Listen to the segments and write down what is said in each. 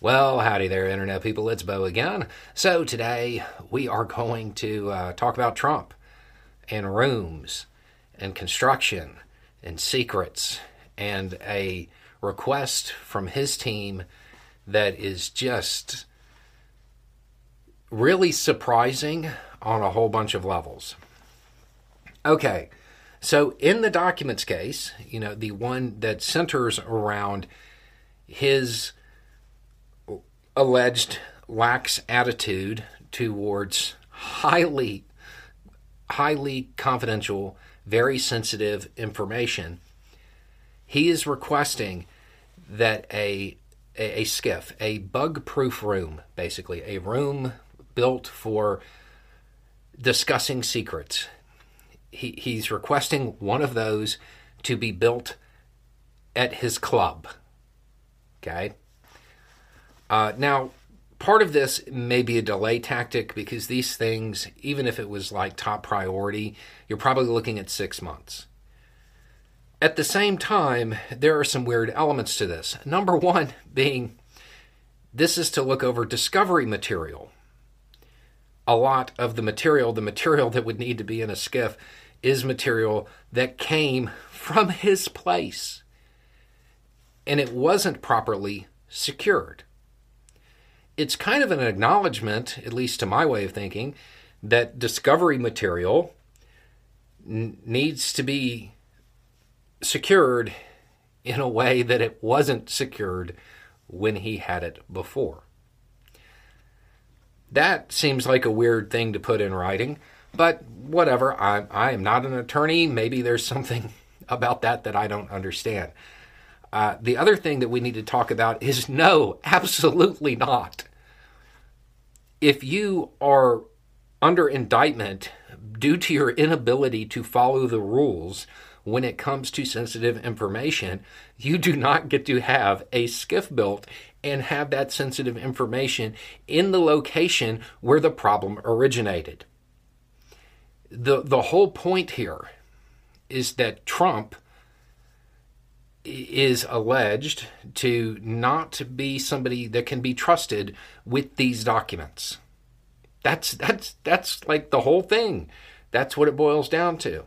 Well, howdy there, Internet people. It's Beau again. So, today we are going to uh, talk about Trump and rooms and construction and secrets and a request from his team that is just really surprising on a whole bunch of levels. Okay, so in the documents case, you know, the one that centers around his alleged lax attitude towards highly highly confidential, very sensitive information. He is requesting that a a, a SCIF, a bug-proof room, basically a room built for discussing secrets. He, he's requesting one of those to be built at his club. Okay. Uh, now, part of this may be a delay tactic because these things, even if it was like top priority, you're probably looking at six months. At the same time, there are some weird elements to this. Number one being this is to look over discovery material. A lot of the material, the material that would need to be in a SCIF, is material that came from his place. And it wasn't properly secured it's kind of an acknowledgement, at least to my way of thinking, that discovery material n- needs to be secured in a way that it wasn't secured when he had it before. That seems like a weird thing to put in writing, but whatever. I, I am not an attorney. Maybe there's something about that that I don't understand. Uh, the other thing that we need to talk about is no, absolutely not if you are under indictment due to your inability to follow the rules when it comes to sensitive information, you do not get to have a SCIF built and have that sensitive information in the location where the problem originated. The, the whole point here is that Trump is alleged to not be somebody that can be trusted with these documents. That's that's that's like the whole thing. That's what it boils down to.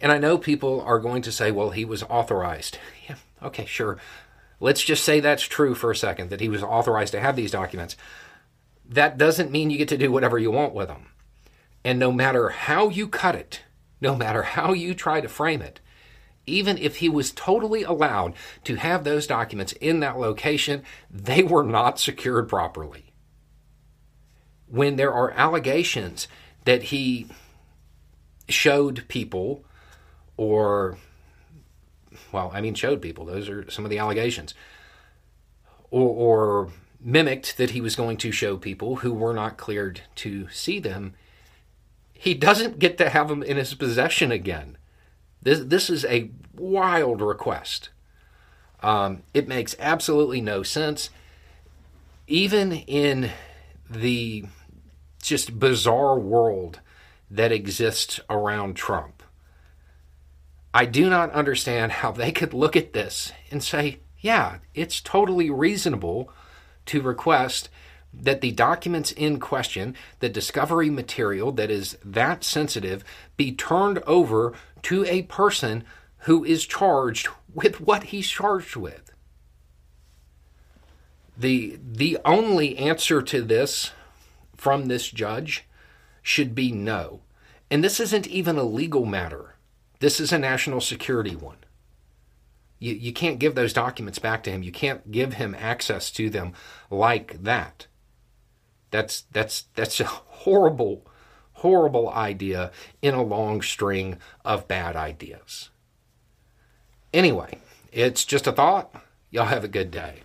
And I know people are going to say, well, he was authorized. Yeah, okay, sure. Let's just say that's true for a second, that he was authorized to have these documents. That doesn't mean you get to do whatever you want with them. And no matter how you cut it, no matter how you try to frame it, even if he was totally allowed to have those documents in that location, they were not secured properly. When there are allegations that he showed people, or, well, I mean, showed people, those are some of the allegations, or, or mimicked that he was going to show people who were not cleared to see them, he doesn't get to have them in his possession again. This, this is a wild request. Um, it makes absolutely no sense. Even in the just bizarre world that exists around Trump, I do not understand how they could look at this and say, yeah, it's totally reasonable to request that the documents in question, the discovery material that is that sensitive, be turned over to a person who is charged with what he's charged with. The, the only answer to this from this judge should be no. And this isn't even a legal matter, this is a national security one. You, you can't give those documents back to him. You can't give him access to them like that. That's that's that's a horrible, horrible idea in a long string of bad ideas. Anyway, it's just a thought. Y'all have a good day.